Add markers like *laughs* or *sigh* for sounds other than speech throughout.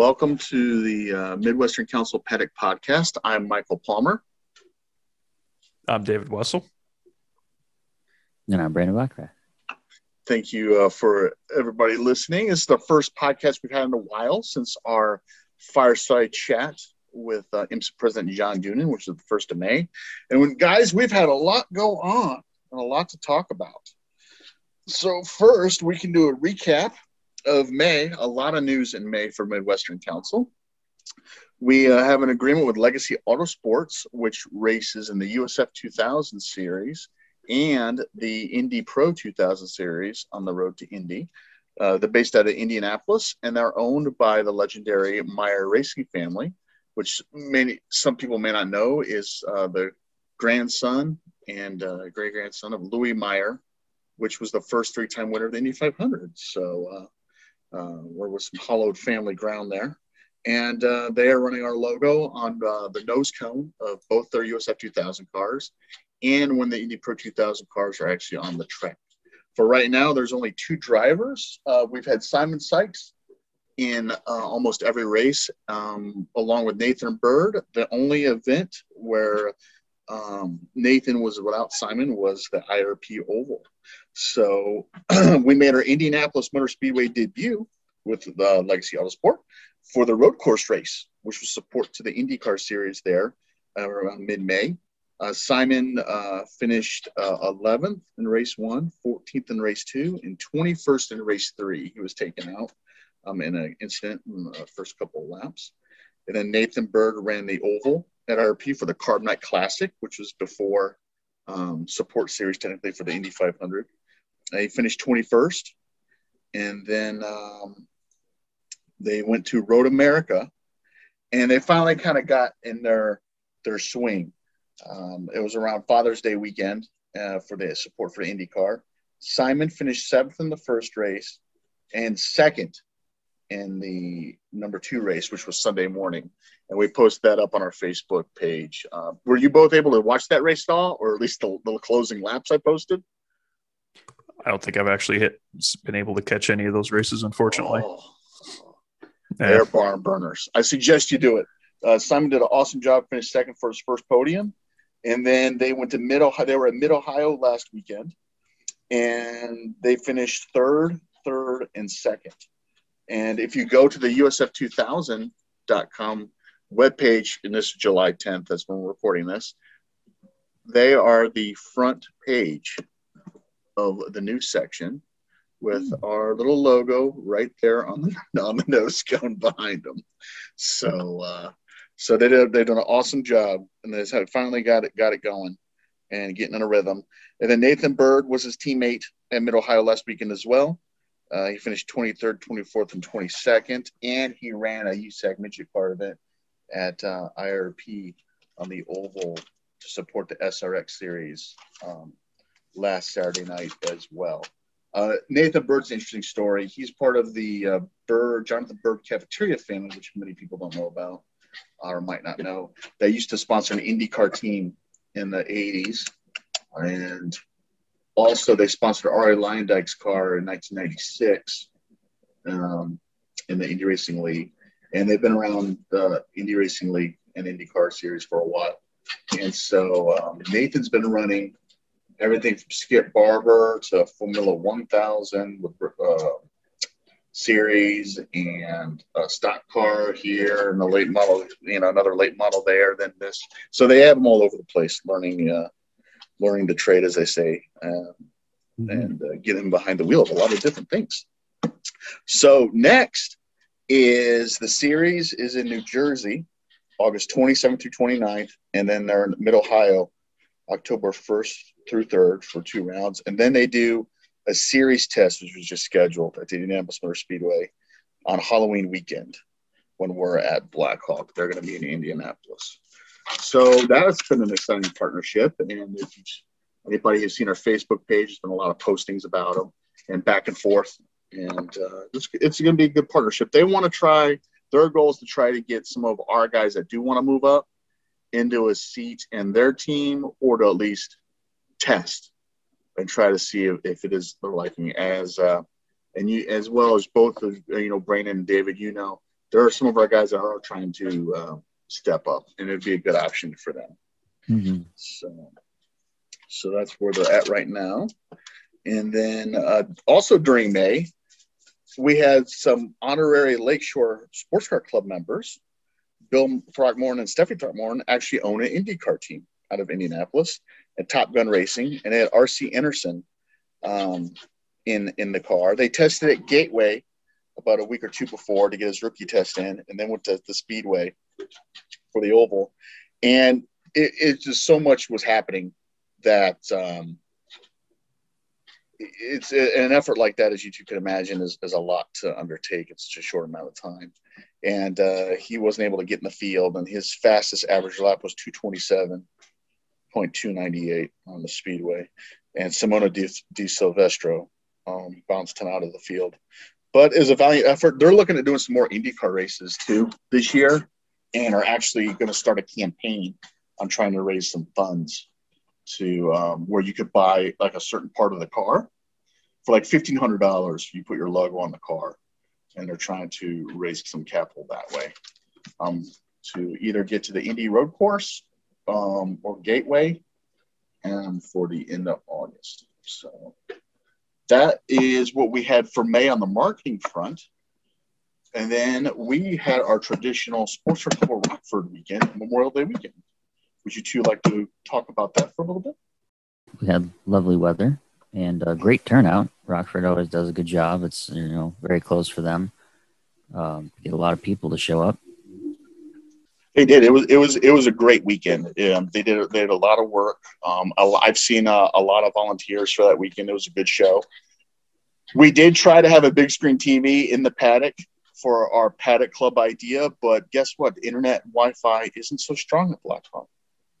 right. Well, welcome to the uh, Midwestern Council Paddock Podcast. I'm Michael Palmer. I'm David Wessel. And I'm Brandon Blackcraft. Thank you uh, for everybody listening. This is the first podcast we've had in a while since our fireside chat with uh, IMSA President John Doonan, which is the first of May. And when guys, we've had a lot go on and a lot to talk about. So first, we can do a recap of May. A lot of news in May for Midwestern Council. We uh, have an agreement with Legacy Autosports, which races in the USF 2000 series and the Indy Pro 2000 series on the road to Indy. Uh, they're based out of Indianapolis and they're owned by the legendary Meyer Racing family, which many some people may not know is uh, the grandson and uh, great grandson of Louis Meyer, which was the first three time winner of the Indy 500. So uh, uh, there was some hollowed family ground there. And uh, they are running our logo on the nose cone of both their USF 2000 cars and when the Indy Pro 2000 cars are actually on the track. For right now, there's only two drivers. Uh, we've had Simon Sikes in uh, almost every race, um, along with Nathan Byrd. The only event where um, Nathan was without Simon was the IRP Oval. So *clears throat* we made our Indianapolis Motor Speedway debut with the Legacy Autosport for the road course race, which was support to the IndyCar series there uh, around mid-May. Uh, Simon uh, finished uh, 11th in race one, 14th in race two, and 21st in race three. He was taken out um, in an incident in the first couple of laps. And then Nathan Byrd ran the oval at RP for the Carb Night Classic, which was before um, support series technically for the Indy 500. He finished 21st. And then um, they went to Road America and they finally kind of got in their their swing um, it was around Father's Day weekend uh, for the support for IndyCar. Simon finished seventh in the first race and second in the number two race, which was Sunday morning. And we posted that up on our Facebook page. Uh, were you both able to watch that race at all, or at least the, the closing laps I posted? I don't think I've actually hit, been able to catch any of those races, unfortunately. Oh, they're barn burners. I suggest you do it. Uh, Simon did an awesome job, finished second for his first podium. And then they went to Mid Ohio. They were at Mid Ohio last weekend, and they finished third, third, and second. And if you go to the USF2000.com webpage, and this is July 10th, that's when we're recording this, they are the front page of the news section with mm. our little logo right there on the on the nose cone behind them. So uh, so they did they did an awesome job, and they finally got it got it going and getting in a rhythm. And then Nathan Byrd was his teammate at Mid Ohio last weekend as well. Uh, he finished 23rd, 24th, and 22nd, and he ran a USAC midget part of it at uh, IRP on the oval to support the SRX series um, last Saturday night as well. Uh, Nathan Byrd's an interesting story. He's part of the uh, Byrd, Jonathan Byrd cafeteria family, which many people don't know about or might not know, they used to sponsor an IndyCar team in the 80s. And also, they sponsored Arie Luyendyk's car in 1996 um, in the Indy Racing League. And they've been around the Indy Racing League and IndyCar series for a while. And so um, Nathan's been running everything from Skip Barber to Formula 1000 with uh, series and a stock car here and a late model, you know, another late model there, then this. So they have them all over the place, learning, uh, learning the trade, as they say, uh, mm-hmm. and uh, getting behind the wheel of a lot of different things. So next is the series is in New Jersey, August 27th through 29th, and then they're in Mid Ohio, October 1st through 3rd for two rounds, and then they do a series test, which was just scheduled at the Indianapolis Motor Speedway on Halloween weekend when we're at Blackhawk. They're going to be in Indianapolis. So that's been an exciting partnership. And if anybody has seen our Facebook page, there's been a lot of postings about them and back and forth. And uh, it's, it's going to be a good partnership. They want to try, their goal is to try to get some of our guys that do want to move up into a seat in their team or to at least test and try to see if, if it is their liking. As uh, and you as well as both of you know Brandon and David, you know, there are some of our guys that are trying to uh, step up, and it'd be a good option for them. Mhm. So, so that's where they're at right now. And then uh, also during May, we had some honorary Lakeshore Sports Car Club members. Bill Throckmorton and Stephanie Throckmorton actually own an IndyCar team out of Indianapolis at Top Gun Racing, and they had RC Enerson um, in in the car. They tested at Gateway about a week or two before to get his rookie test in, and then went to the Speedway for the Oval. And it, it just so much was happening that um, it's an effort like that, as you two can imagine, is, is a lot to undertake in such a short amount of time. And uh, he wasn't able to get in the field, and his fastest average lap was 227.298 on the speedway. And Simona Di, de Silvestro um, bounced him out of the field. But as a valiant effort, they're looking at doing some more IndyCar races too this year, and are actually going to start a campaign on trying to raise some funds to um, where you could buy like a certain part of the car for like fifteen hundred dollars. You put your logo on the car, and they're trying to raise some capital that way um, to either get to the Indy Road Course um, or Gateway, and for the end of August. So that is what we had for May on the marketing front. And then we had our traditional Sports Car Rockford weekend, Memorial Day weekend. Would you two like to talk about that for a little bit? We had lovely weather and a great turnout. Rockford always does a good job. It's you know very close for them. Um, get a lot of people to show up. They did. It was it was it was a great weekend. Um, they did they did a lot of work. Um, I've seen a, a lot of volunteers for that weekend. It was a good show. We did try to have a big screen TV in the paddock for our paddock club idea, but guess what? Internet Wi-Fi isn't so strong at Blackhawk.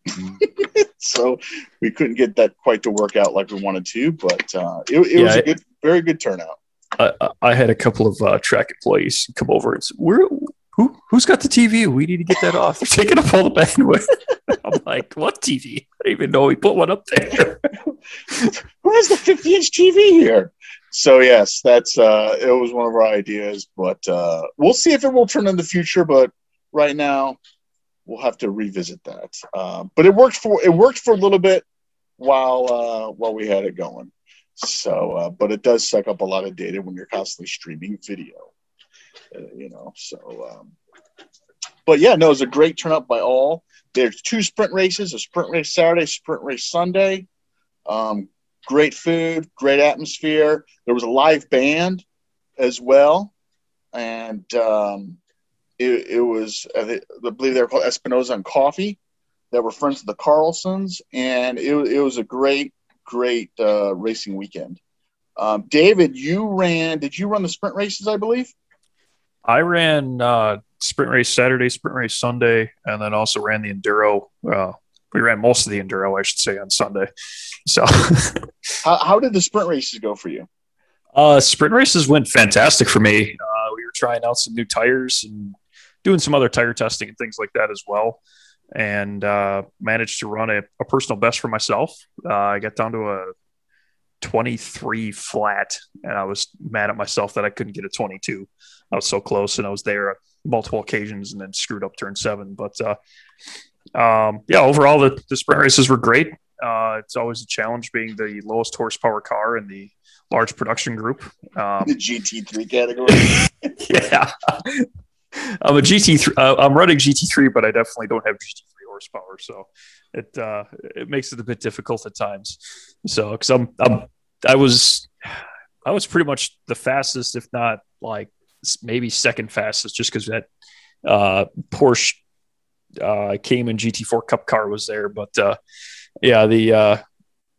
*laughs* so we couldn't get that quite to work out like we wanted to, but uh, it, it was a good, very good turnout. I, I- I had a couple of uh, track employees come over and say, "Where, who, who's got the TV? We need to get that off. They're taking up all the bandwidth." *laughs* I'm like, "What TV? I didn't even know we put one up there." *laughs* Who has the 50 inch TV here? So yes, that's uh, it was one of our ideas, but uh, we'll see if it will turn in the future. But right now, we'll have to revisit that. Uh, but it worked for it worked for a little bit while uh, while we had it going. So, uh, but it does suck up a lot of data when you're constantly streaming video, uh, you know. So, um, but yeah, no, it was a great turnout by all. There's two sprint races: a sprint race Saturday, sprint race Sunday. Um, great food, great atmosphere. There was a live band as well, and um, it, it was I believe they were called Espinoza and Coffee that were friends of the Carlsons, and it, it was a great, great uh, racing weekend. Um, David, you ran. Did you run the sprint races? I believe. I ran uh, sprint race Saturday, sprint race Sunday, and then also ran the enduro. Uh, we ran most of the enduro, I should say, on Sunday. So, *laughs* How, how did the sprint races go for you? uh, sprint races went fantastic for me. Uh, we were trying out some new tires and doing some other tire testing and things like that as well, and uh, managed to run a, a personal best for myself. Uh, I got down to a 23 flat, and I was mad at myself that I couldn't get a 22. I was so close, and I was there multiple occasions and then screwed up turn seven. But uh, um, yeah, overall, the, the sprint races were great. Uh, it's always a challenge being the lowest horsepower car in the large production group. Um, The GT3 category. *laughs* yeah, *laughs* I'm a GT3. Uh, I'm running GT3, but I definitely don't have GT3 horsepower, so it uh, it makes it a bit difficult at times. So because I'm, I'm I was I was pretty much the fastest, if not like maybe second fastest, just because that uh, Porsche uh, Cayman GT4 Cup car was there. But uh, yeah, the uh,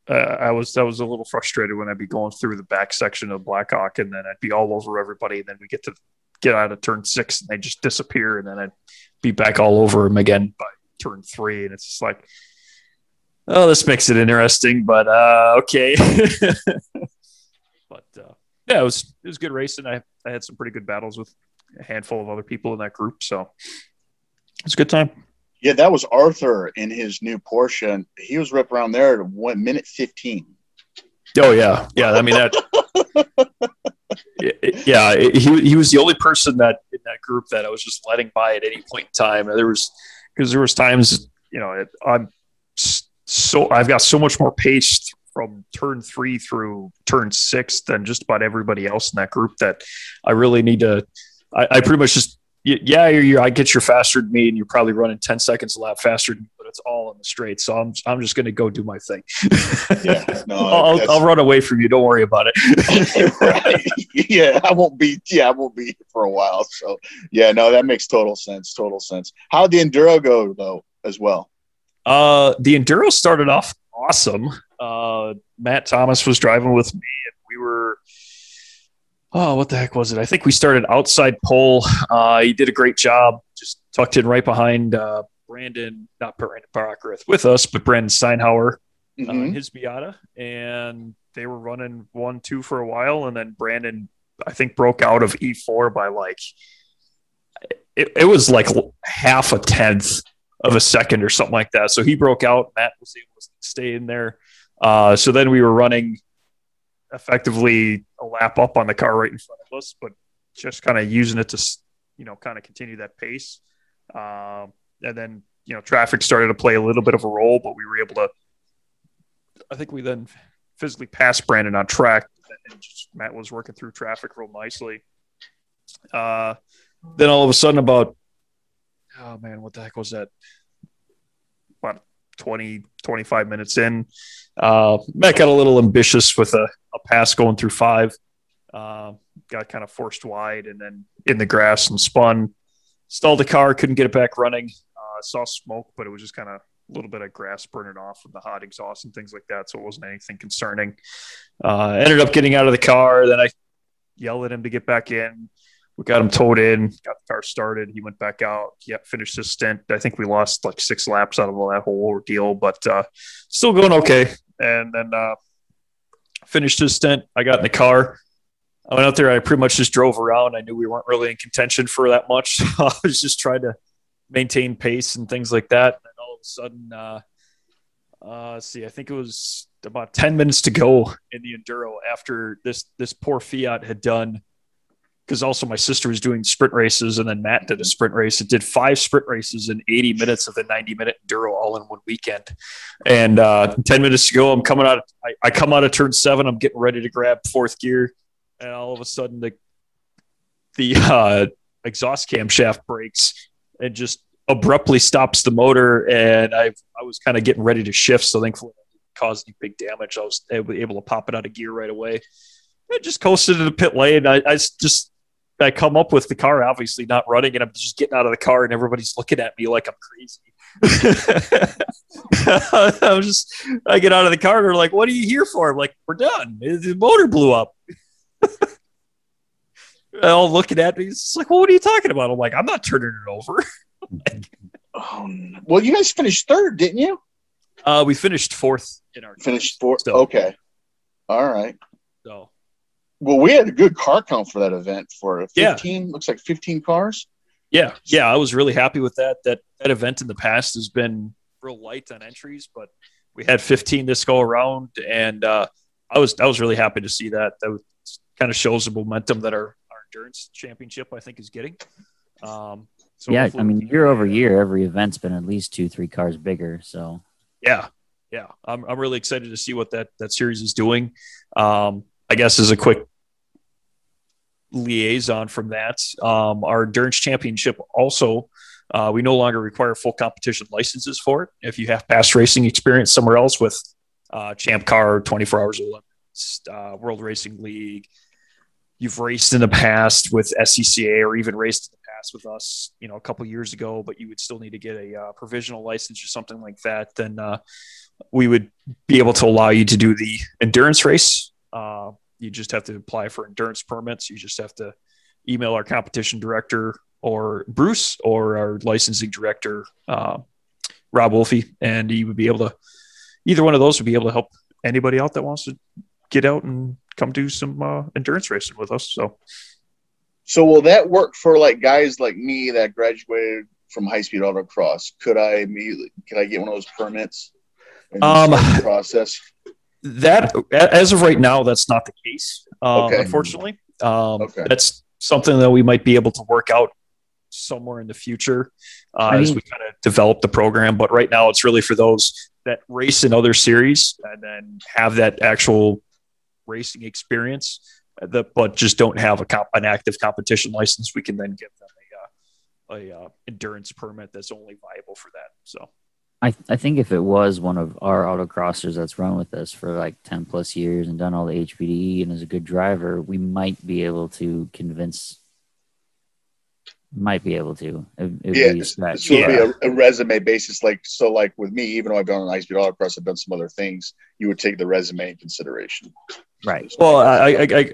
uh, I was I was a little frustrated when I'd be going through the back section of Blackhawk, and then I'd be all over everybody, and then we get to get out of turn six, and they just disappear, and then I'd be back all over them again by turn three, and it's just like, oh, this makes it interesting, but uh, okay. *laughs* but uh, yeah, it was it was good racing. I I had some pretty good battles with a handful of other people in that group, so it's a good time. Yeah, that was Arthur in his new Porsche, and he was right around there at one minute fifteen. Oh yeah, yeah. I mean that *laughs* yeah, he he was the only person that in that group that I was just letting by at any point in time. There was because there was times you know I'm so I've got so much more pace from turn three through turn six than just about everybody else in that group that I really need to. I, I pretty much just yeah, you're, you're, I get you're faster than me, and you're probably running ten seconds a lap faster it's all in the straight. So I'm I'm just going to go do my thing. *laughs* yeah, *laughs* no, I'll, I'll run away from you. Don't worry about it. *laughs* right. Yeah, I won't be. Yeah, I won't be here for a while. So yeah, no, that makes total sense. Total sense. How did the enduro go though, as well? Uh, the enduro started off awesome. Uh, Matt Thomas was driving with me, and we were oh, what the heck was it? I think we started outside pole. Uh, he did a great job, just tucked in right behind uh, Brandon, not Brandon with us, but Brandon Steinhauer, uh, mm-hmm. uh, his Miata, and they were running one two for a while, and then Brandon, I think, broke out of E4 by like it, it was like half a tenth of a second or something like that. So he broke out. Matt was able to stay in there. Uh, so then we were running effectively a lap up on the car right in front of us, but just kind of using it to, you know, kind of continue that pace. Um, and then, you know, traffic started to play a little bit of a role, but we were able to, I think we then physically passed Brandon on track and just, Matt was working through traffic real nicely. Uh, then all of a sudden about, oh man, what the heck was that? About 20, 25 minutes in, uh, Matt got a little ambitious with a, a pass going through five. Uh, got kind of forced wide and then in the grass and spun. Stalled the car, couldn't get it back running. Saw smoke, but it was just kind of a little bit of grass burning off from the hot exhaust and things like that. So it wasn't anything concerning. Uh, ended up getting out of the car. Then I yelled at him to get back in. We got him towed in, got the car started. He went back out. Yeah, finished his stint. I think we lost like six laps out of all that whole ordeal, but uh, still going okay. And then uh, finished his stint. I got in the car. I went out there. I pretty much just drove around. I knew we weren't really in contention for that much. *laughs* I was just trying to maintain pace and things like that. And all of a sudden, uh, uh, see, I think it was about 10 minutes to go in the enduro after this, this poor Fiat had done because also my sister was doing sprint races and then Matt did a sprint race. It did five sprint races in 80 minutes of the 90 minute enduro all in one weekend. And uh, 10 minutes to go, I'm coming out, of, I, I, come out of turn seven, I'm getting ready to grab fourth gear. And all of a sudden the, the uh, exhaust camshaft breaks and just abruptly stops the motor. And I, I was kind of getting ready to shift. So thankfully it didn't cause any big damage. I was able to pop it out of gear right away. I just coasted to the pit lane. I, I just I come up with the car obviously not running, and I'm just getting out of the car, and everybody's looking at me like I'm crazy. *laughs* I was just, I get out of the car, and they're like, "What are you here for?" I'm like, "We're done. The motor blew up." *laughs* all looking at me. It's like, well, what are you talking about? I'm like, I'm not turning it over. *laughs* oh, well, you guys finished third, didn't you? Uh, we finished fourth in our finished fourth. Still. Okay, all right. So well, we had a good car count for that event for 15, yeah. looks like 15 cars. Yeah. Yeah. I was really happy with that. That, that event in the past has been real light on entries, but we had 15 this go around. And, uh, I was, I was really happy to see that. That was, kind of shows the momentum that our endurance championship, I think is getting. Um, so yeah, I mean, year over year, every event's been at least two, three cars bigger. So yeah, yeah, I'm, I'm really excited to see what that that series is doing. Um, I guess as a quick liaison from that. Um, our endurance championship also, uh, we no longer require full competition licenses for it. If you have past racing experience somewhere else with uh, Champ Car, 24 Hours of LeMons, uh, World Racing League, you've raced in the past with SCCA or even raced in the past with us, you know, a couple years ago, but you would still need to get a uh, provisional license or something like that, then uh, we would be able to allow you to do the endurance race. Uh, you just have to apply for endurance permits. You just have to email our competition director or Bruce or our licensing director, uh, Rob Wolfie, and he would be able to, either one of those would be able to help anybody out that wants to get out and come do some uh, endurance racing with us. So, so will that work for like guys like me that graduated from high speed autocross? Could I immediately, could I get one of those permits? Um, process that as of right now, that's not the case. Um, okay. Unfortunately, Um, Okay. That's something that we might be able to work out somewhere in the future uh, I as we kind of develop the program. But right now, it's really for those that race in other series and then have that actual racing experience, uh, that, but just don't have a comp- an active competition license. We can then give them a, uh, a uh, endurance permit that's only viable for that. So. I, I think if it was one of our autocrossers that's run with us for like 10 plus years and done all the HPDE and is a good driver, we might be able to convince, might be able to. It, it'd Yeah, be a this stretch. would Yeah. be a, a resume basis. Like so, like with me, even though I've done an high speed autocross, I've done some other things. You would take the resume in consideration. Right. Well, I, I, I,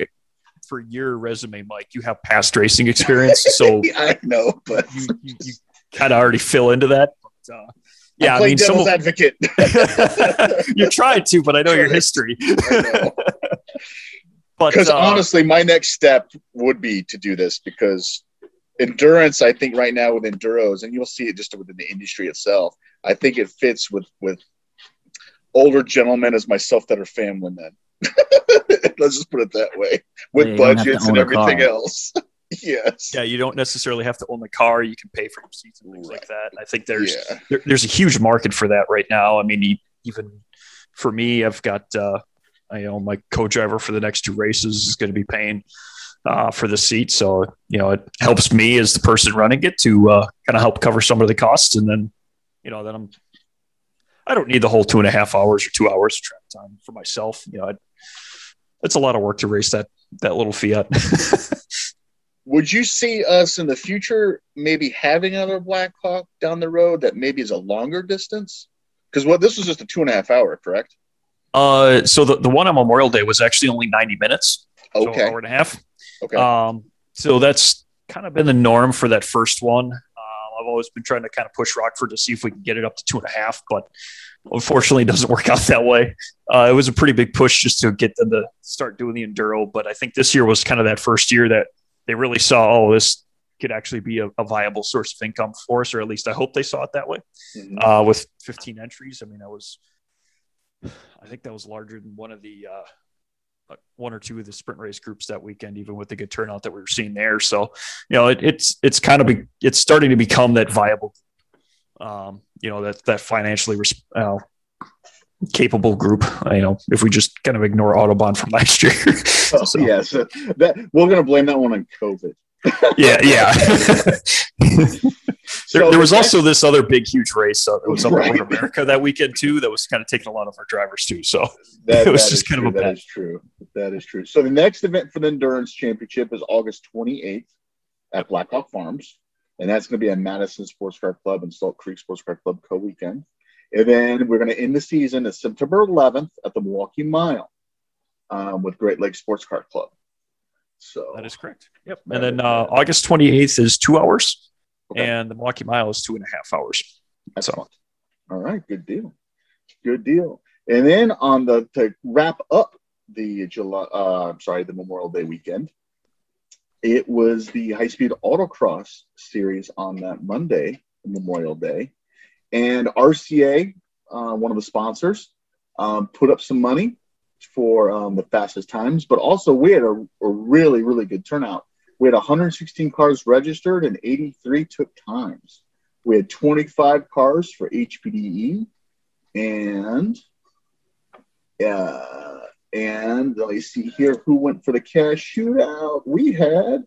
for your resume, Mike, you have past racing experience, so *laughs* I know, but you, you, you kind of already fill into that. But, uh, yeah, I play mean, devil's of, advocate. *laughs* you tried to, but I know your history. Know. *laughs* But Because uh, honestly, my next step would be to do this because endurance, I think right now with enduros, and you'll see it just within the industry itself, I think it fits with with older gentlemen as myself that are family men. *laughs* Let's just put it that way, with Yeah, you don't have to budgets and everything else. *laughs* yes. yeah, you don't necessarily have to own the car; you can pay for your seats and things like that. I think there's yeah. there, there's a huge market for that right now. I mean, even for me, I've got uh, I know my co-driver for the next two races is going to be paying uh, for the seat, so you know it helps me as the person running it to uh, kind of help cover some of the costs, and then you know then I'm I don't need the whole two and a half hours or two hours of track time for myself. You know, I, it's a lot of work to race that that little Fiat. *laughs* Would you see us in the future maybe having another Black Hawk down the road that maybe is a longer distance? Because what this was just a two and a half hour, correct? uh, so the, the one on Memorial Day was actually only 90 minutes, so Okay. hour and a half. Okay. Um, so that's kind of been the norm for that first one. Um, I've always been trying to kind of push Rockford to see if we can get it up to two and a half, but unfortunately, it doesn't *laughs* work out that way. Uh, it was a pretty big push just to get them to start doing the enduro, but I think this year was kind of that first year that they really saw, oh, this could actually be a, a viable source of income for us, or at least I hope they saw it that way. Mhm. Uh, with 15 entries, I mean, that was, I think that was larger than one of the. Uh, one or two of the sprint race groups that weekend, even with the good turnout that we were seeing there. So, you know, it, it's it's kind of be, it's starting to become that viable, um, you know, that that financially res- uh, capable group. uh, You know, if we just kind of ignore Autobahn from *laughs* last year. Oh, So- That we're gonna blame that one on COVID. yeah, yeah. *laughs* there, So there was also this other big, huge race. Uh, it was up in Right. Road America that weekend too. That was kind of taking a lot of our drivers too. So That, *laughs* It was just kind of a That bet. is true. That is true. So the next event for the endurance championship is August 28th at Blackhawk Farms, and that's going to be at Madison Sports Car Club and Salt Creek Sports Car Club co-weekend. And then we're going to end the season at September 11th at the Milwaukee Mile um, with Great Lakes Sports Car Club. So that is correct. Yep. And then uh, August 28th is two hours, Okay. and the Milwaukee Mile is two and a half hours. That's Excellent. All right, good deal. Good deal. And then on the to wrap up the July, uh, I'm sorry, the Memorial Day weekend, it was the high speed autocross series on that Monday, Memorial Day, and RCA, uh, one of the sponsors, um, put up some money for um, the fastest times, but also we had a, a really, really good turnout. We had 116 cars registered and 83 took times. We had 25 cars for HPDE, and uh, and let me see here who went for the cash shootout. We had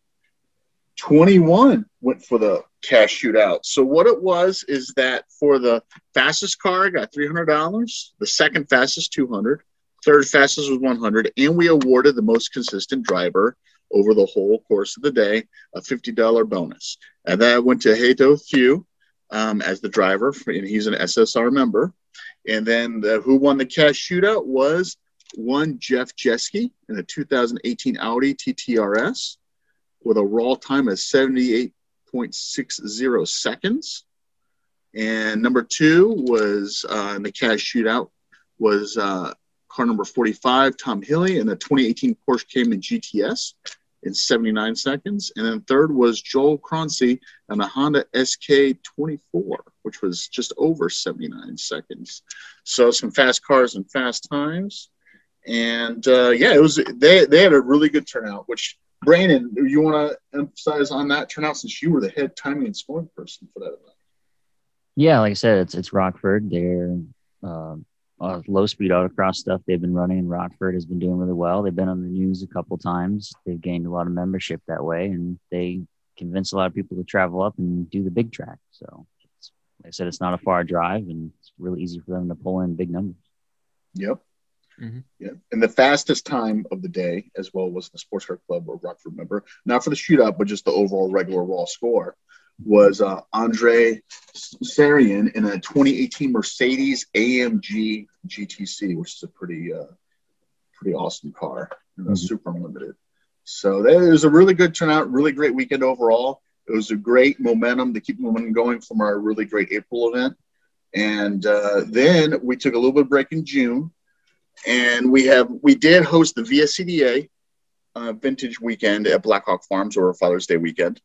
21 went for the cash shootout. So what it was is that for the fastest car, I got $300. The second fastest, 200. Third fastest was 100, and we awarded the most consistent driver over the whole course of the day a $50 bonus. And that went to Hato Thew um, as the driver, and he's an SSR member. And then the, who won the cash shootout was one Jeff Jeske in a 2018 Audi TTRS with a raw time of 78.60 seconds. And number two was uh, in the cash shootout was uh, car number 45, Tom Hilly, in the 2018 Porsche Cayman GTS in 79 seconds. And then third was Joel Croncy and the Honda SK24, which was just over 79 seconds. So some fast cars and fast times. And uh, yeah, it was they, they had a really good turnout, which Brandon, do you want to emphasize on that turnout since you were the head timing and scoring person for that event? Yeah, like I said, it's it's Rockford. They're uh, uh, low speed autocross stuff they've been running. In Rockford has been doing really well. They've been on the news a couple times. They've gained a lot of membership that way, and they convince a lot of people to travel up and do the big track. So, like I said, it's not a far drive, and it's really easy for them to pull in big numbers. Yep. Mm-hmm. Yeah. And the fastest time of the day as well was the Sports Car Club or Rockford member, not for the shootout, but just the overall regular raw score, was uh, Andre Sarian in a 2018 Mercedes AMG GTC, which is a pretty uh, pretty awesome car, mm-hmm. super limited. So that was a really good turnout, really great weekend overall. It was a great momentum to keep momentum going from our really great April event. And uh, then we took a little bit of break in June and we have we did host the VSCDA uh, Vintage Weekend at Blackhawk Farms or Father's Day weekend.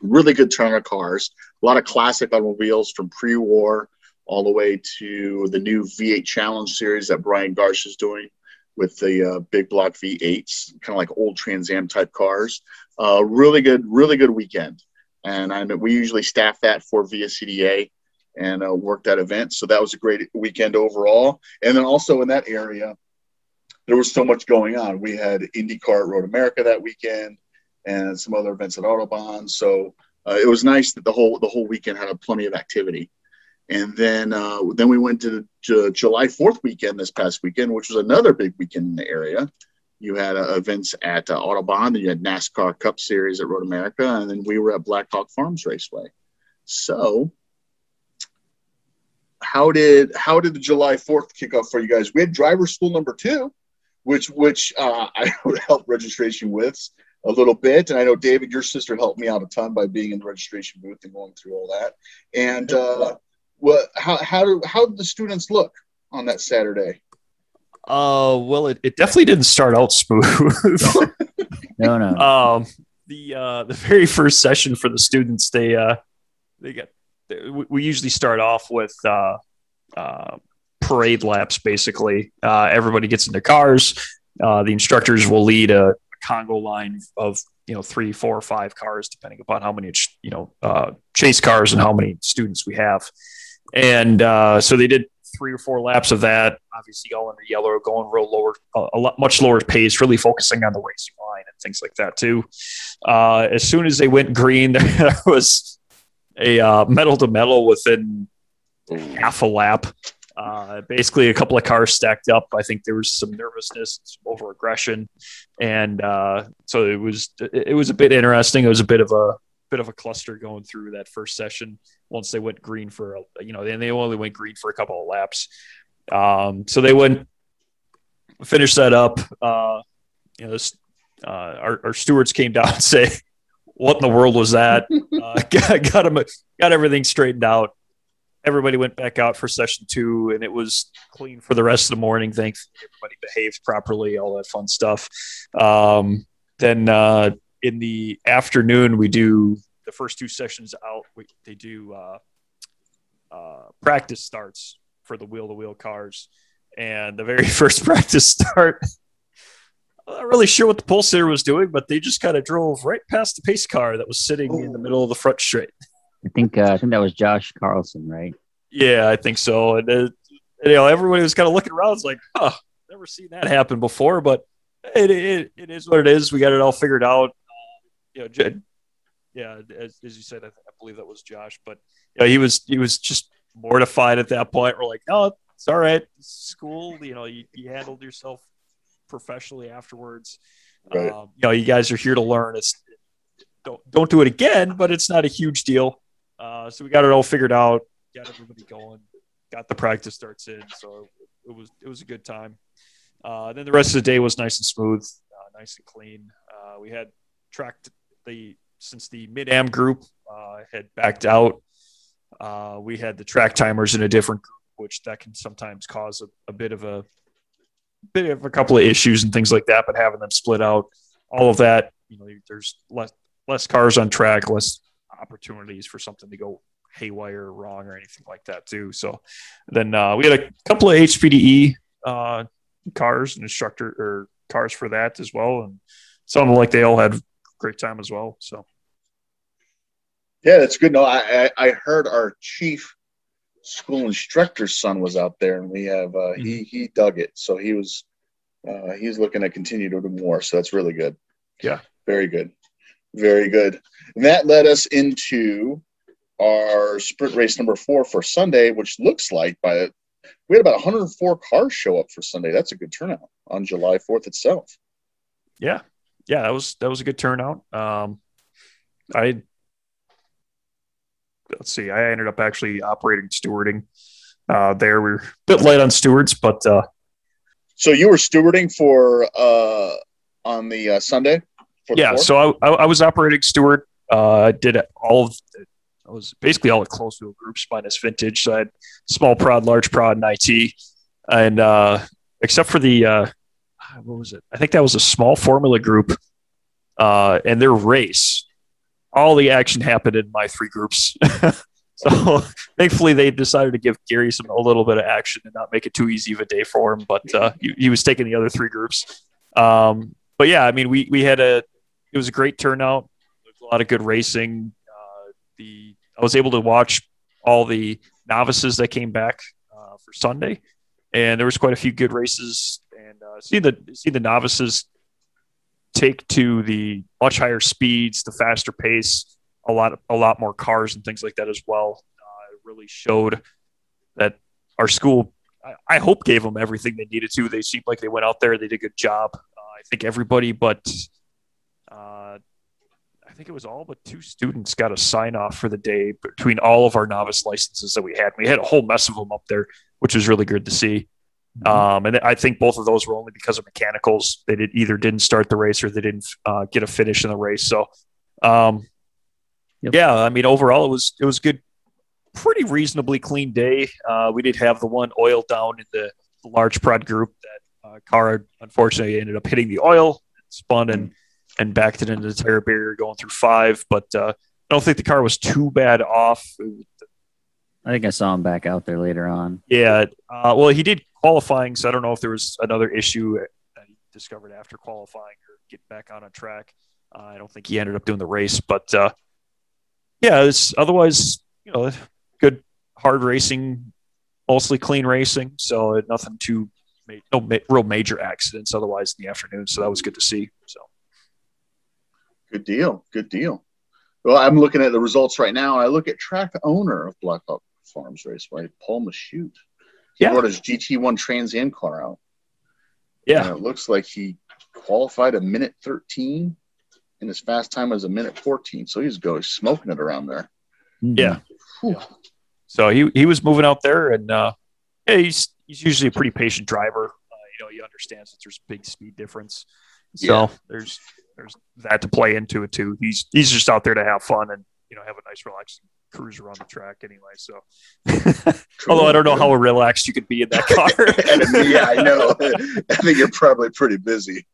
Really good turn of cars, a lot of classic automobiles from pre-war all the way to the new V8 Challenge series that Brian Garsh is doing with the uh, big block V8s, kind of like old Trans Am type cars. Uh, really good, really good weekend. And I we usually staff that for VSCDA and uh, worked that event. So that was a great weekend overall. And then also in that area, there was so much going on. We had IndyCar at Road America that weekend, and some other events at Autobahn. So uh, it was nice that the whole the whole weekend had a plenty of activity. And then uh, then we went to, to July Fourth weekend this past weekend, which was another big weekend in the area. You had uh, events at uh, Autobahn, and you had NASCAR Cup Series at Road America, and then we were at Blackhawk Farms Raceway. So how did how did the July Fourth kick off for you guys? We had driver school number two, which which uh, *laughs* I helped registration with a little bit, and I know David, your sister helped me out a ton by being in the registration booth and going through all that. And uh, what how how do how did the students look on that Saturday? Uh, well, it, it definitely didn't start out smooth. *laughs* no, no. Um, the uh, the very first session for the students, they uh, they got we usually start off with uh, uh, parade laps. Basically, uh, everybody gets in their cars. Uh, the instructors will lead a, a, Congo line of you know three, four, or five cars, depending upon how many you know uh, chase cars and how many students we have. And uh, so they did three or four laps of that. Obviously, all under yellow, going real lower, a lot much lower pace, really focusing on the racing line and things like that too. as soon as they went green, *laughs* there was a uh, metal to metal within half a lap. Uh, basically, a couple of cars stacked up. I think there was some nervousness, some over aggression, and uh, so it was it was a bit interesting. It was a bit of a bit of a cluster going through that first session. Once they went green for you know, and they only went green for a couple of laps. Um, so they went finish that up. Uh, you know, this, uh, our, our stewards came down *laughs* and say, what in the world was that? *laughs* uh, *laughs* got, got him, got everything straightened out. Everybody went back out for session two, and it was clean for the rest of the morning. Thankfully, everybody behaved properly, all that fun stuff. Um, then uh, in the afternoon, we do the first two sessions out. We, they do uh, uh practice starts for the wheel to wheel cars, and the very *laughs* first practice start I'm not really sure what the polesitter was doing, but they just kind of drove right past the pace car that was sitting in the middle of the front straight. I think uh, I think that was Josh Carlson, right? Yeah, I think so. And uh, you know, everybody was kind of looking around, was like, "Oh, never seen that happen before." But it, it, it is what it is. We got it all figured out. you know, yeah, as, as you said, I, I, believe that was Josh, but you know, he was he was just mortified at that point. We're like, "Oh, it's all right. School, you know, you, you handled yourself professionally afterwards. Right. Um, you know, you guys are here to learn. It's don't don't do it again, but it's not a huge deal. Uh, so we got it all figured out, got everybody going, got the practice starts in. So it was it was a good time. Uh, then the rest of the day was nice and smooth, uh, nice and clean. Uh, we had tracked the since the mid am group uh, had backed out. Uh, we had the track timers in a different group, which that can sometimes cause a, a bit of a bit of a couple of issues and things like that, but having them split out, all of that, you know, there's less less cars on track, less opportunities for something to go haywire or wrong or anything like that too. So then uh, we had a couple of HPDE uh, cars and instructor or cars for that as well, and sounded like they all had great time as well. So Yeah, that's good. No, I, I heard our chief school instructor's son was out there, and we have uh, he he dug it. So he was uh, he's looking to continue to do more. So that's really good. Yeah. very good, very good. And that led us into our sprint race number four for Sunday, which looks like by we had about 104 cars show up for Sunday. That's a good turnout on July 4th itself. yeah, yeah, that was that was a good turnout. Um, I let's see, I ended up actually operating stewarding uh, there. We were a bit light on stewards, but uh, So you were stewarding for uh, on the uh, Sunday. For the yeah, fourth? so I, I, I was operating steward. Uh, I did all of I was basically all at close wheel groups minus vintage. So I had small prod, large prod, and IT, and uh, except for the uh, what was it? I think that was a small formula group, uh, and their race. All the action happened in my three groups. *laughs* so thankfully, they decided to give Gary some a little bit of action and not make it too easy of a day for him. But uh, he, he was taking the other three groups. Um, but yeah, I mean, we we had a it was a great turnout. A lot of good racing. Uh, the I was able to watch all the novices that came back uh, for Sunday, and there was quite a few good races. And uh, see the see the novices take to the much higher speeds, the faster pace, a lot a lot more cars and things like that as well. Uh, it really showed that our school. I, I hope gave them everything they needed to. They seemed like they went out there. They did a good job. Uh, I think everybody, but uh, I think it was all but two students got a sign off for the day between all of our novice licenses that we had. We had a whole mess of them up there, which was really good to see. Um, and I think both of those were only because of mechanicals. They did either didn't start the race or they didn't uh, get a finish in the race. So, um, Yep. yeah, I mean, overall, it was it was good, pretty reasonably clean day. Uh, we did have the one oil down in the, the large prod group that uh, car unfortunately ended up hitting the oil, spun and and backed it into the tire barrier going through five. But uh, I don't think the car was too bad off. I think I saw him back out there later on. Yeah. Uh, well, he did qualifying, so I don't know if there was another issue that he discovered after qualifying or get back on a track. Uh, I don't think he ended up doing the race, but uh, yeah, it's otherwise, you know, good hard racing, mostly clean racing. So nothing too, no ma- real major accidents otherwise in the afternoon. So that was good to see. So Good deal. Good deal. Well, I'm looking at the results right now. I look at track owner of Black Hawk Farms Raceway, Paul Machute. He Yeah. brought his GT1 Trans Am car out. yeah, And it looks like he qualified a minute 13, and his fast time was a minute 14. So he's going smoking it around there. Mhm. Yeah. So he he was moving out there, and uh, yeah, he's he's usually a pretty patient driver. Uh, you know, he understands that there's a big speed difference. So Yeah. there's there's that to play into it too. He's he's just out there to have fun and you know have a nice relaxing cruise around the track anyway. So *laughs* although I don't know how relaxed you could be in that *laughs* car. And, yeah, I know. *laughs* I think you're probably pretty busy,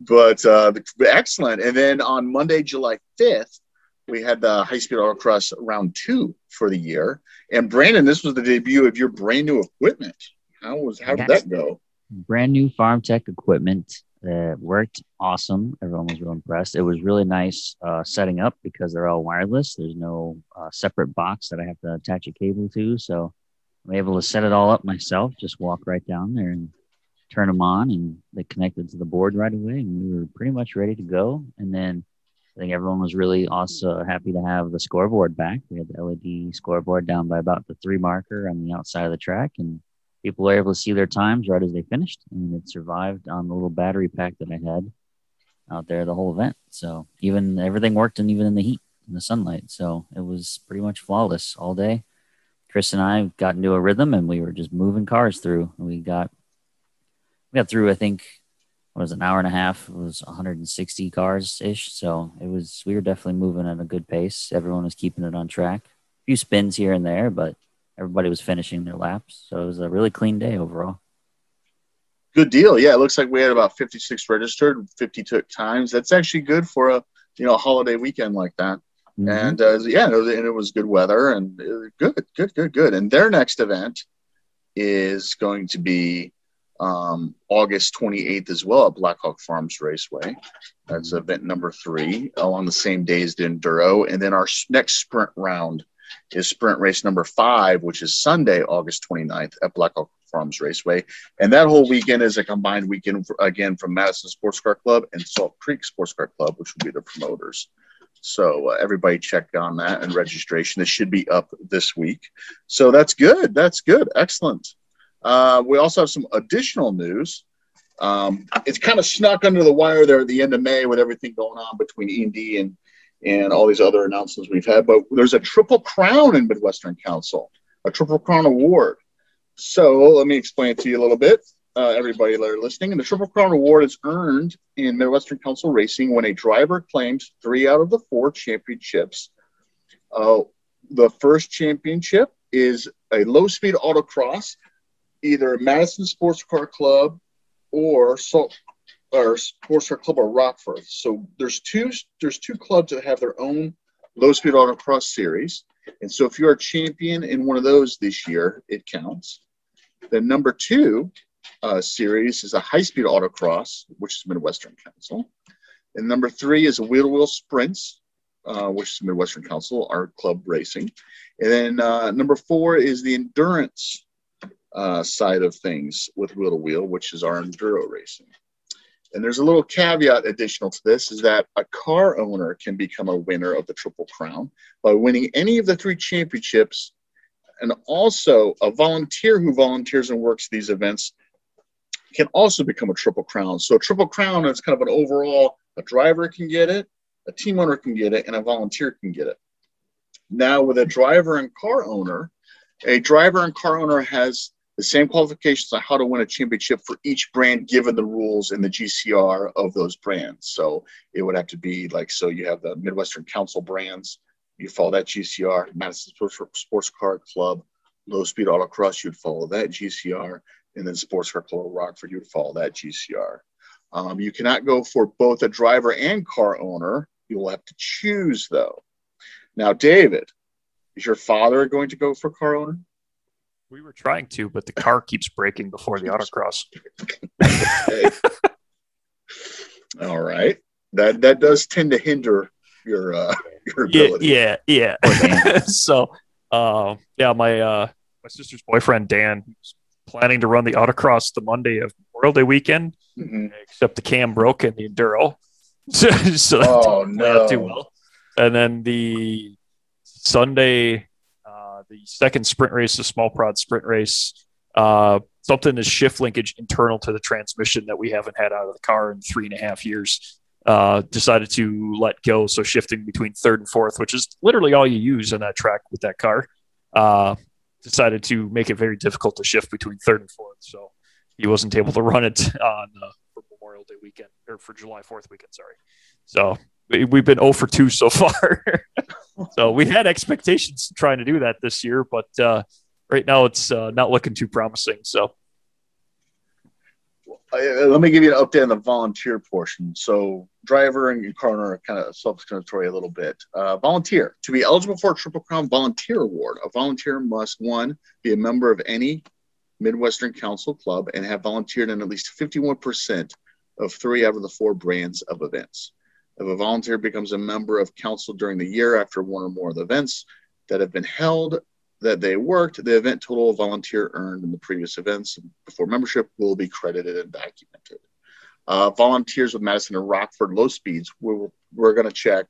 but uh, excellent. And then on Monday, July 5th, we had the high speed autocross round two for the year. And Brandon, this was the debut of your brand new equipment. How was how did that go? brand new FarmTek equipment that worked awesome. Everyone was real impressed. It was really nice uh, setting up because they're all wireless. There's no uh, separate box that I have to attach a cable to. So I'm able to set it all up myself. Just walk right down there and turn them on, and they connected to the board right away. And we were pretty much ready to go. And then I think everyone was really also happy to have the scoreboard back. We had the LED scoreboard down by about the three marker on the outside of the track, and people were able to see their times right as they finished, and it survived on the little battery pack that I had out there the whole event. So even everything worked, and even in the heat, in the sunlight. So it was pretty much flawless all day. Chris and I got into a rhythm, and we were just moving cars through. We got we got through, I think, what was an hour and a half. It was 160 cars ish. So it was we were definitely moving at a good pace. Everyone was keeping it on track. A few spins here and there, but everybody was finishing their laps. So it was a really clean day overall. Good deal. Yeah, it looks like we had about 56 registered, 50 took times. That's actually good for a you know holiday weekend like that. Mhm. And uh, yeah, and it, was, and it was good weather and uh, good, good, good, good. And their next event is going to be um, August 28th as well at Blackhawk Farms Raceway. That's event number three on the same day as the Enduro. And then our next sprint round is sprint race number five, which is Sunday, August 29th at Blackhawk Farms Raceway. And that whole weekend is a combined weekend, again, from Madison Sports Car Club and Salt Creek Sports Car Club, which will be the promoters. So uh, everybody check on that and registration. This should be up this week. So that's good. That's good. Excellent. Uh, we also have some additional news. Um, it's kind of snuck under the wire there at the end of May with everything going on between E&D and and all these other announcements we've had. But there's a triple crown in Midwestern Council, a triple crown award. So let me explain it to you a little bit, uh, everybody that are listening. And the triple crown award is earned in Midwestern Council racing when a driver claims three out of the four championships. Uh, the first championship is a low speed autocross either Madison Sports Car Club or Salt or Sports Club or Rockford. So there's two there's two clubs that have their own low speed autocross series. And so if you're a champion in one of those this year, it counts. The number two uh, series is a high speed autocross, which is Midwestern Council. And number three is a wheel to wheel sprints, uh, which is Midwestern Council, our club racing. And then uh, number four is the endurance uh, side of things with wheel to wheel, which is our enduro racing. And there's a little caveat additional to this is that a car owner can become a winner of the Triple Crown by winning any of the three championships. And also, a volunteer who volunteers and works these events can also become a Triple Crown. So, a Triple Crown is kind of an overall a driver can get it, a team owner can get it, and a volunteer can get it. Now, with a driver and car owner, a driver and car owner has the same qualifications on how to win a championship for each brand given the rules and the GCR of those brands. So it would have to be like, so you have the Midwestern Council brands, you follow that GCR, Madison Sports Car Club, Low Speed Autocross, you'd follow that GCR, and then Sports Car Club Rockford, you'd follow that GCR. Um, you cannot go for both a driver and car owner. You will have to choose though. Now, David, is your father going to go for car owner? We were trying to, but the car keeps breaking before the autocross. *laughs* All right. That that does tend to hinder your uh your ability. Yeah, yeah, yeah. *laughs* so uh, yeah, my uh my sister's boyfriend Dan was planning to run the autocross the Monday of Memorial Day weekend, mm-hmm. except the cam broke in the enduro. *laughs* so, so oh, no. too well. And then the Sunday the second sprint race, the small prod sprint race, uh, something is shift linkage internal to the transmission that we haven't had out of the car in three and a half years. Uh, decided to let go. So shifting between third and fourth, which is literally all you use on that track with that car, uh, decided to make it very difficult to shift between third and fourth. So he wasn't able to run it on uh, for Memorial Day weekend or for July 4th weekend. Sorry. So we've been 0 for 2 so far. *laughs* so we had expectations trying to do that this year, but uh, right now it's uh, not looking too promising. So let me give you an update on the volunteer portion. So driver and coroner are kind of self-explanatory a little bit. Uh, volunteer to be eligible for a Triple Crown Volunteer Award, a volunteer must one be a member of any Midwestern Council club and have volunteered in at least 51% of three out of the four brands of events. If a volunteer becomes a member of council during the year after one or more of the events that have been held that they worked, the event total volunteer earned in the previous events before membership will be credited and documented. Uh, volunteers with Madison and Rockford low speeds, we're, we're going to check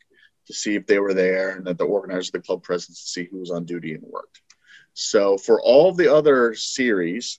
to see if they were there and that the organizers of the club presence to see who was on duty and worked. So for all the other series,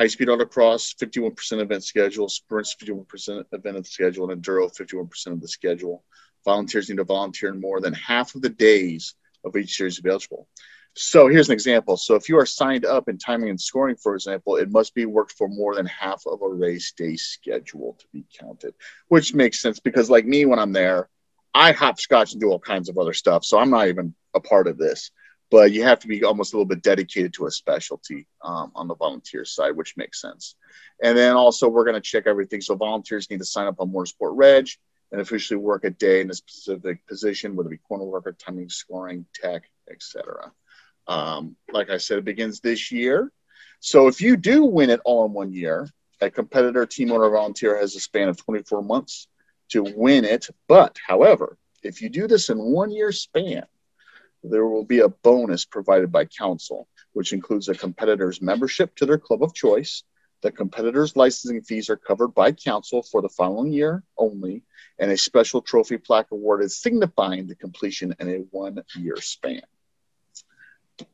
high speed autocross, 51% event schedule, sprints, 51% event of the schedule, and enduro, 51% of the schedule. Volunteers need to volunteer in more than half of the days of each series eligible. So here's an example. So if you are signed up in timing and scoring, for example, it must be worked for more than half of a race day schedule to be counted, which makes sense because, like me, when I'm there, I hopscotch and do all kinds of other stuff. So I'm not even a part of this but you have to be almost a little bit dedicated to a specialty um, on the volunteer side, which makes sense. And then also we're going to check everything. So volunteers need to sign up on Motorsport Reg and officially work a day in a specific position, whether it be corner worker, timing, scoring, tech, etc. Um, like I said, it begins this year. So if you do win it all in one year, a competitor, team owner, volunteer has a span of 24 months to win it. But, however, if you do this in one year span, there will be a bonus provided by council, which includes a competitor's membership to their club of choice. The competitor's licensing fees are covered by council for the following year only, and a special trophy plaque awarded signifying the completion in a one year span.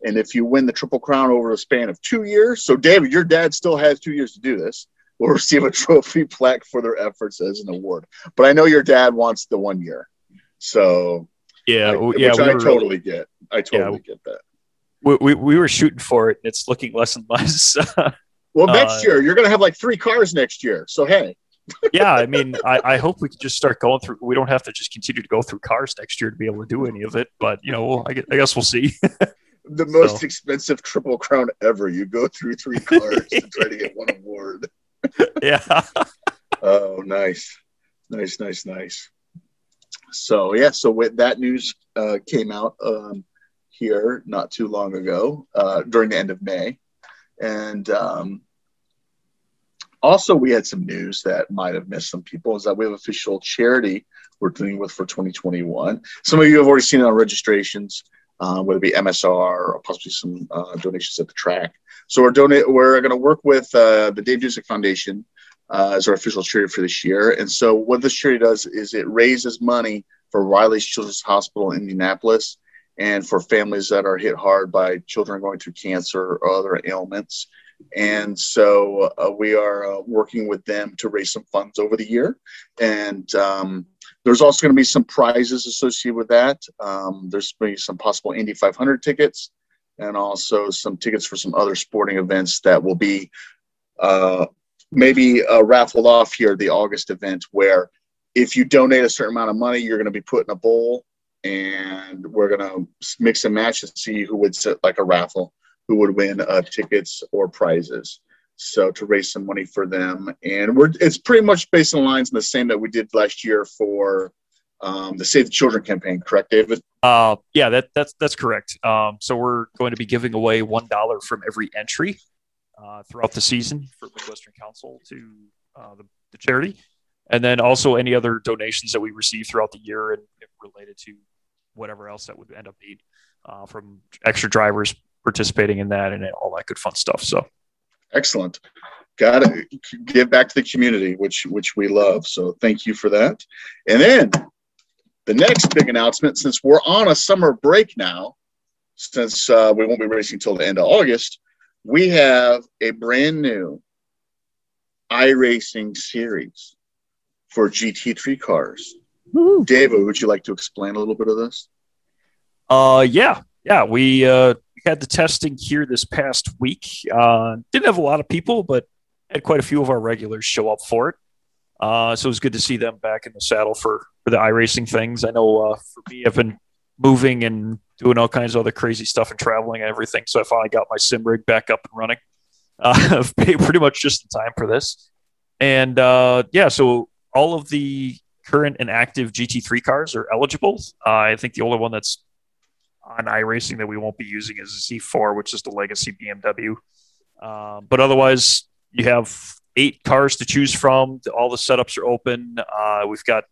And if you win the Triple Crown over a span of two years, so David, your dad still has two years to do this, will receive a *laughs* trophy plaque for their efforts as an award. But I know your dad wants the one year. So Yeah, I, w- which we I were, totally get. I totally get that. we, we, we were shooting for it, and it's looking less and less. *laughs* Well, Uh, next year you're gonna have like three cars next year. So hey, yeah, I mean, I, I hope we can just start going through. We don't have to just continue to go through cars next year to be able to do any of it. But you know, well, I, guess, I guess we'll see. *laughs* the most So- expensive triple crown ever. You go through three cars to try to get one *laughs* award. yeah, Oh, nice, nice, nice, nice. So yeah, so with that news uh, came out um, here not too long ago uh, during the end of May, and um, also we had some news that might have missed some people is that we have official charity we're dealing with for 2021. Some of you have already seen it on registrations, uh, whether it be MSR or possibly some uh, donations at the track. So we're donate. We're going to work with uh, the Dave Dusick Foundation uh, as our official charity for this year. And so what this charity does is it raises money for Riley's Children's Hospital in Indianapolis and for families that are hit hard by children going through cancer or other ailments. And so uh, we are uh, working with them to raise some funds over the year. And um, there's also going to be some prizes associated with that. Um, there's going to be some possible Indy 500 tickets and also some tickets for some other sporting events that will be uh, maybe uh, raffled off here the August event where if you donate a certain amount of money, you're going to be put in a bowl and we're going to mix and match and see who would set like a raffle, who would win uh, tickets or prizes. So to raise some money for them, and we're it's pretty much based on lines the same that we did last year for um, the Save the Children campaign, correct, David? uh, yeah, that that's that's correct. Um, so we're going to be giving away one dollar from every entry uh, throughout the season for Midwestern Council to uh, the, the charity, and then also any other donations that we receive throughout the year and related to whatever else that would end up being uh, from extra drivers participating in that and all that good fun stuff. So Excellent. Got to give back to the community, which which we love. So thank you for that. And then the next big announcement, since we're on a summer break now, since uh, we won't be racing until the end of August, we have a brand new iRacing series for GT3 cars. Woo. David, would you like to explain a little bit of this? Uh, yeah, yeah. We uh, had the testing here this past week. Uh, didn't have a lot of people, but had quite a few of our regulars show up for it. Uh, so it was good to see them back in the saddle for for the iRacing things. I know uh, for me, I've been moving and doing all kinds of other crazy stuff and traveling and everything. So I finally got my sim rig back up and running. Uh, *laughs* pretty much just in time for this. And uh, yeah, so all of the current and active GT3 cars are eligible. Uh, I think the only one that's on iRacing that we won't be using is a Z4, which is the legacy BMW. Um, but otherwise, you have eight cars to choose from. All the setups are open. Uh, we've got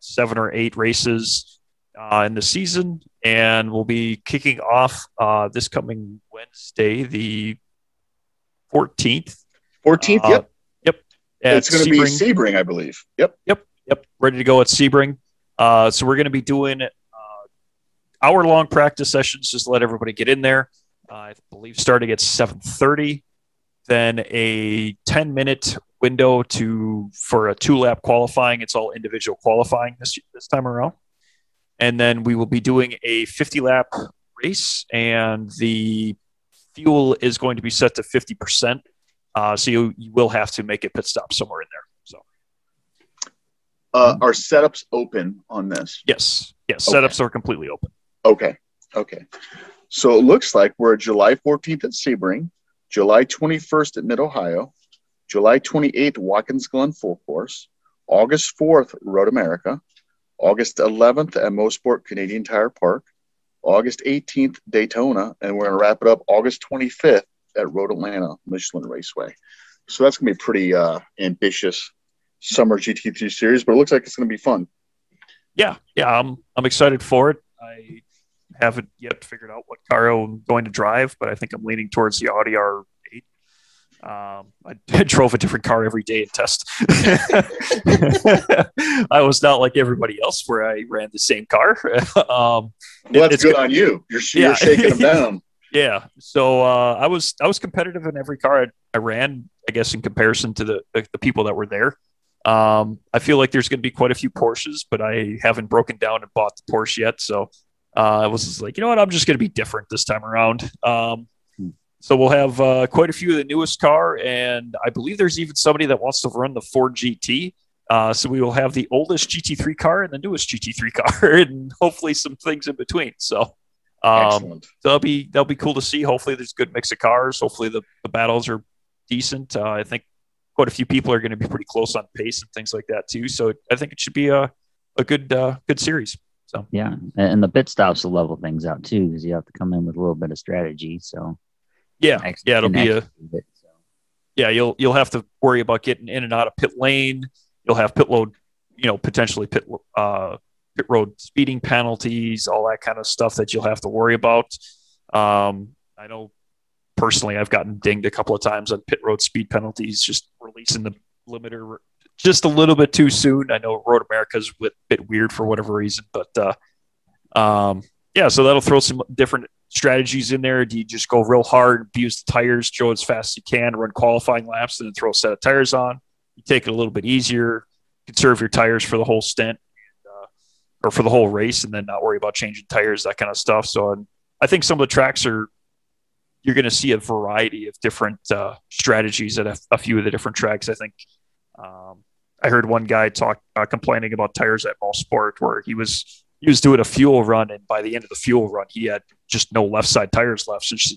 seven or eight races uh, in the season, and we'll be kicking off uh, this coming Wednesday, the 14th. 14th, Uh, yep. Yep. It's going to be Sebring. I believe. Yep. Yep, Yep. ready to go at Sebring. Uh, so we're going to be doing uh, hour long practice sessions just let everybody get in there. Uh, I believe starting at seven thirty, then a ten minute window to for a two lap qualifying. It's all individual qualifying this this time around, and then we will be doing a fifty lap race, and the fuel is going to be set to fifty percent. Uh, so you, you will have to make a pit stop somewhere in there. So. Uh, are setups open on this? Yes. Yes. Okay. Setups are completely open. Okay. Okay. So it looks like we're July 14th at Sebring, July 21st at Mid Ohio, July 28th, Watkins Glen Full Course, August 4th, Road America, August 11th at Mosport Canadian Tire Park, August 18th, Daytona, and we're going to wrap it up August 25th at Road Atlanta Michelin Raceway. So that's gonna be a pretty uh, ambitious summer GT3 series, but it looks like it's gonna be fun. Yeah, yeah, I'm I'm excited for it. I haven't yet figured out what car I'm going to drive, but I think I'm leaning towards the Audi R8. Um, I, *laughs* I drove a different car every day in test. *laughs* I was not like everybody else where I ran the same car. *laughs* um, Well, that's it's good on you. You're, Yeah. you're shaking them down. Yeah. So uh, I was I was competitive in every car I, I ran. I guess in comparison to the the, the people that were there. Um, I feel like there's going to be quite a few Porsches, but I haven't broken down and bought the Porsche yet. So uh, I was like, you know what, I'm just going to be different this time around. Um. So we'll have uh, quite a few of the newest car, and I believe there's even somebody that wants to run the Ford GT. Uh, so we will have the oldest GT3 car and the newest GT3 *laughs* car, and hopefully some things in between. So. Um, so that'll be that'll be cool to see. Hopefully, there's a good mix of cars. Hopefully, the, the battles are decent. Uh, I think quite a few people are going to be pretty close on pace and things like that too. So I think it should be a a good uh, good series. So Yeah, and and the pit stops will level things out too because you have to come in with a little bit of strategy. So yeah, ex- yeah, it'll be a execute it, so. yeah. You'll you'll have to worry about getting in and out of pit lane. You'll have pit load, you know, potentially pit uh, pit road speeding penalties, all that kind of stuff that you'll have to worry about. Um, I know personally, I've gotten dinged a couple of times on pit road speed penalties, just releasing the limiter just a little bit too soon. I know Road America's a bit weird for whatever reason, but uh, um, yeah, so that'll throw some different strategies in there. Do you just go real hard, abuse the tires, go as fast as you can, run qualifying laps, and then throw a set of tires on? You take it a little bit easier, conserve your tires for the whole stint uh, or for the whole race, and then not worry about changing tires, that kind of stuff. So um, I think some of the tracks are you're going to see a variety of different uh, strategies at a, a few of the different tracks. I think um, I heard one guy talk uh, complaining about tires at Mosport where he was he was doing a fuel run, and by the end of the fuel run, he had just no left side tires left since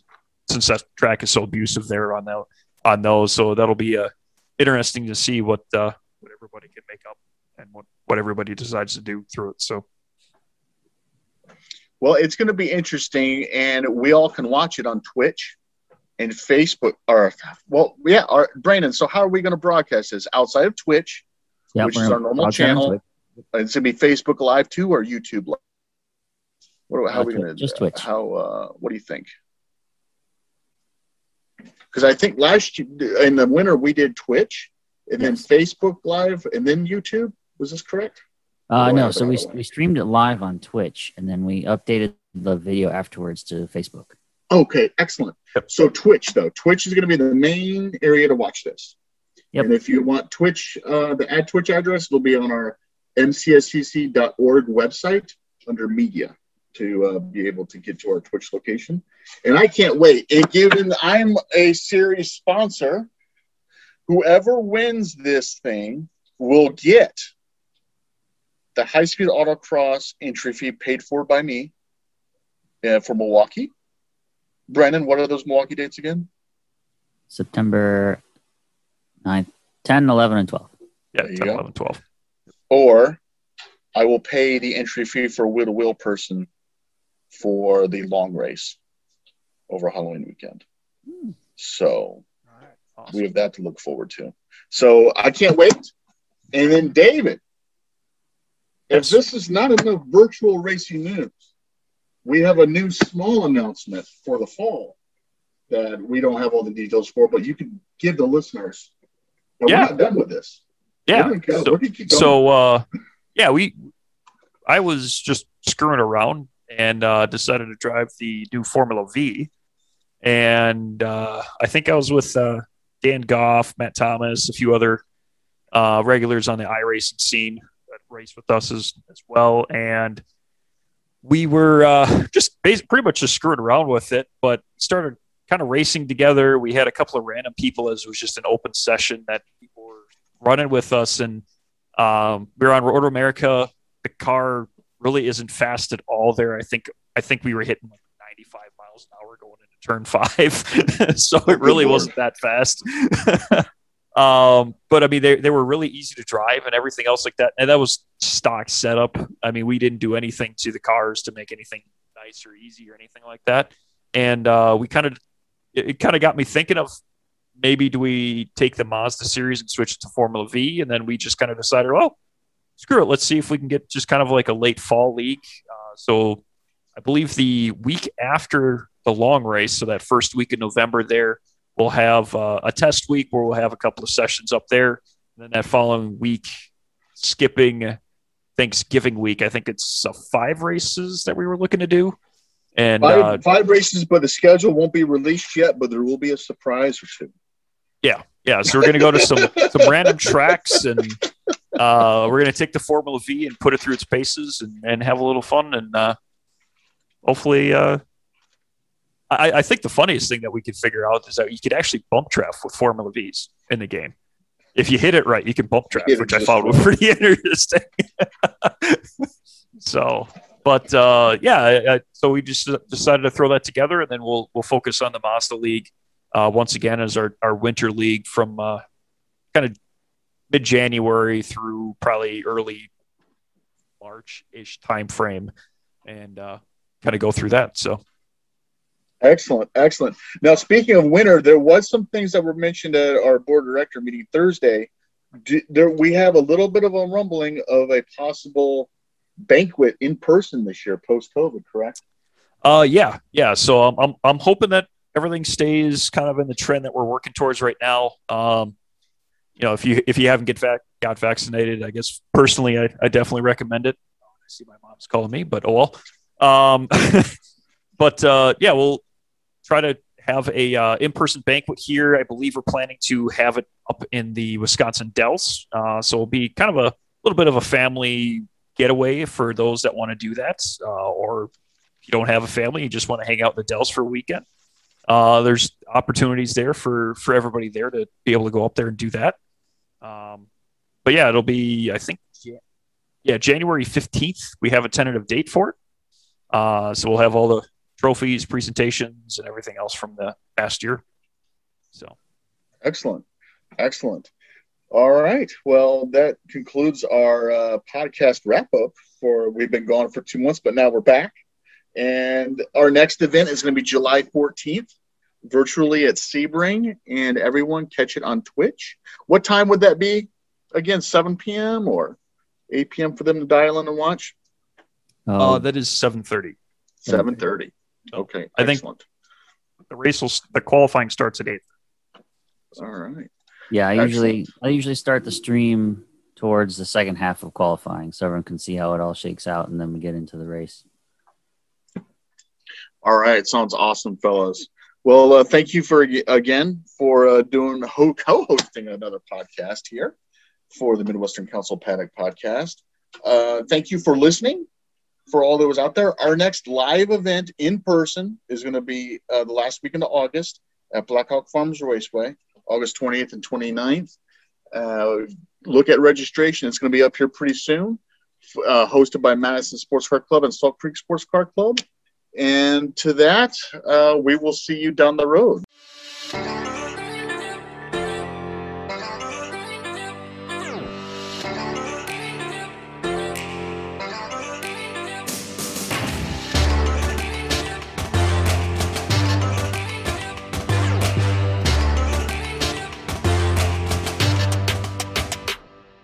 since that track is so abusive there on that on those. So that'll be uh, interesting to see what uh, what everybody can make up and what what everybody decides to do through it. So Well, it's going to be interesting, and we all can watch it on Twitch and Facebook. Or, well, yeah, our, Brandon. So, how are we going to broadcast this outside of Twitch? Yeah, Which is our normal log on channel. Twitch. It's going to be Facebook Live too, or YouTube Live. What? How Uh, are we going to just Twitch. How? Uh, what do you think? Because I think last year, in the winter we did Twitch, and then Facebook Live, and then YouTube. Was this correct? Uh, Oh, no, so we, by the way. we streamed it live on Twitch and then we updated the video afterwards to Facebook. Okay, excellent. Yep. So Twitch though, Twitch is going to be the main area to watch this. Yep. And if you want Twitch, uh, the add Twitch address will be on our mcscc.org website under media to uh, be able to get to our Twitch location. And I can't wait. And given I'm a series sponsor, whoever wins this thing will get the high speed autocross entry fee paid for by me uh, for Milwaukee. Brandon, what are those Milwaukee dates again? September 9th, 10, 11, and 12. yeah, There you 10, go. 11, 12. Or I will pay the entry fee for a wheel to wheel person for the long race over Halloween weekend. Hmm. So Awesome. we have that to look forward to. So I can't wait. And then David, if this is not enough virtual racing news, we have a new small announcement for the fall that we don't have all the details for, but you can give the listeners. Yeah. We're not done with this. Yeah. Where do go? So, Where do you so uh, yeah, we I was just screwing around and uh, decided to drive the new Formula V, and uh, I think I was with uh, Dan Goff, Matt Thomas, a few other uh, regulars on the iRacing scene that race with us as, as well, and we were uh, just bas- pretty much just screwing around with it, but started kind of racing together. We had a couple of random people as it was just an open session that people running with us, and um, we were on Road America. The car really isn't fast at all there. I think I think we were hitting like 95 miles an hour going into turn five, *laughs* so it really wasn't that fast. *laughs* um, but I mean, they, they were really easy to drive and everything else like that. And that was stock setup. I mean, we didn't do anything to the cars to make anything nice or easy or anything like that. And uh, we kind of it, it kind of got me thinking of maybe do we take the Mazda series and switch it to Formula V? And then we just kind of decided, well, screw it. Let's see if we can get just kind of like a late fall league. Uh, so I believe the week after the long race, so that first week in November, there we'll have uh, a test week where we'll have a couple of sessions up there. And then that following week, skipping Thanksgiving week, I think it's uh, five races that we were looking to do. And five, uh, five races, but the schedule won't be released yet, but there will be a surprise or two. Yeah, yeah. So we're gonna go to some some random tracks, and uh, we're gonna take the Formula V and put it through its paces, and, and have a little fun, and uh, hopefully, uh, I, I think the funniest thing that we could figure out is that you could actually bump draft with Formula V's in the game. If you hit it right, you can bump draft, which I found was pretty *laughs* interesting. so, but uh, yeah, I, I, so we just decided to throw that together, and then we'll we'll focus on the Mazda League uh, once again as our, our winter league from uh, kind of mid January through probably early March ish time frame, and uh, kind of go through that. So. Excellent, excellent. Now, speaking of winter, there was some things that were mentioned at our board director meeting Thursday. Do, there, we have a little bit of a rumbling of a possible banquet in person this year, post COVID, correct? Uh, yeah, yeah. So I'm, I'm, I'm hoping that everything stays kind of in the trend that we're working towards right now. Um, you know, if you if you haven't get vac- got vaccinated, I guess personally, I, I definitely recommend it. I see my mom's calling me, but oh well. Um, *laughs* but uh, yeah, we'll try to have a uh, in-person banquet here. I believe we're planning to have it up in the Wisconsin Dells, uh, so it'll be kind of a little bit of a family getaway for those that want to do that, uh, or you don't have a family, you just want to hang out in the Dells for a weekend uh, there's opportunities there for for everybody there to be able to go up there and do that. Um, but yeah, it'll be I think yeah, yeah January fifteenth. We have a tentative date for it. Uh, so we'll have all the trophies, presentations, and everything else from the past year. So excellent, excellent. All right. Well, that concludes our uh, podcast wrap up. For we've been gone for two months, but now we're back. And our next event is going to be July 14th, virtually at Sebring, and everyone catch it on Twitch. What time would that be? Again, 7 p.m. or 8 p.m. for them to dial in and watch? Uh, that is 7.30. 7.30. Okay, I excellent. think the race will, the qualifying starts at 8. All right. Yeah, I excellent. usually I usually start the stream towards the second half of qualifying so everyone can see how it all shakes out and then we get into the race. All right, sounds awesome, fellas. Well, uh, thank you for again for uh, doing co-hosting another podcast here for the Midwestern Council Paddock Podcast. Uh, thank you for listening. For all those out there, our next live event in person is going to be uh, the last weekend of August at Blackhawk Farms Raceway, August 28th and 29th. Uh, look at registration; it's going to be up here pretty soon. Uh, hosted by Madison Sports Car Club and Salt Creek Sports Car Club. And to that, uh, we will see you down the road.